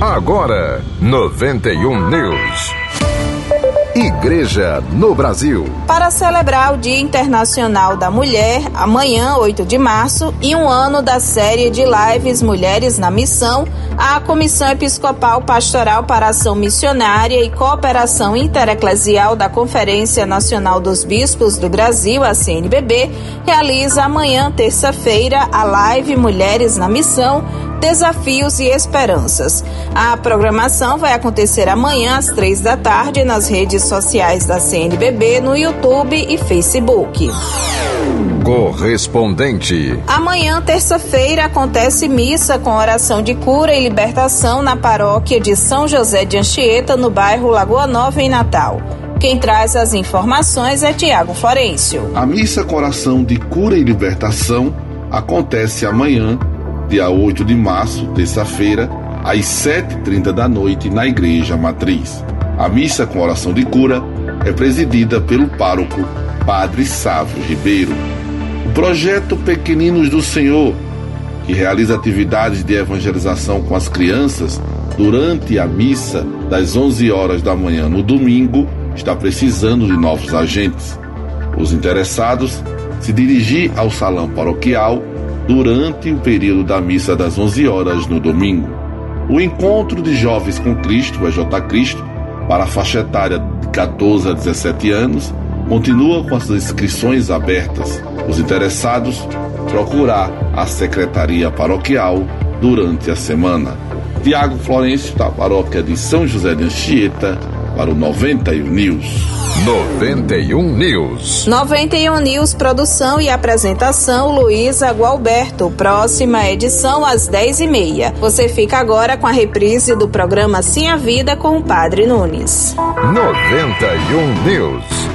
Agora, 91 News. Igreja no Brasil. Para celebrar o Dia Internacional da Mulher, amanhã, 8 de março, e um ano da série de lives Mulheres na Missão, a Comissão Episcopal Pastoral para Ação Missionária e Cooperação Intereclesial da Conferência Nacional dos Bispos do Brasil, a CNBB, realiza amanhã, terça-feira, a live Mulheres na Missão Desafios e Esperanças. A programação vai acontecer amanhã às três da tarde nas redes sociais da CNBB, no YouTube e Facebook. Correspondente. Amanhã, terça-feira, acontece missa com oração de cura e libertação na paróquia de São José de Anchieta, no bairro Lagoa Nova, em Natal. Quem traz as informações é Tiago Florencio. A missa com oração de cura e libertação acontece amanhã dia 8 de março, terça-feira, às 7h30 da noite, na Igreja Matriz. A missa com oração de cura é presidida pelo pároco Padre Sávio Ribeiro. O projeto Pequeninos do Senhor, que realiza atividades de evangelização com as crianças durante a missa das 11 horas da manhã no domingo, está precisando de novos agentes. Os interessados se dirigir ao salão paroquial durante o período da missa das 11 horas no domingo. O encontro de jovens com Cristo, o EJ Cristo, para a faixa etária de 14 a 17 anos, continua com as inscrições abertas. Os interessados procurar a secretaria paroquial durante a semana. Tiago Florencio, da paróquia de São José de Anchieta, para o 91 News. 91 News. 91 News, produção e apresentação Luísa Gualberto. Próxima edição às 10h30. Você fica agora com a reprise do programa Sim a Vida com o Padre Nunes. 91 News.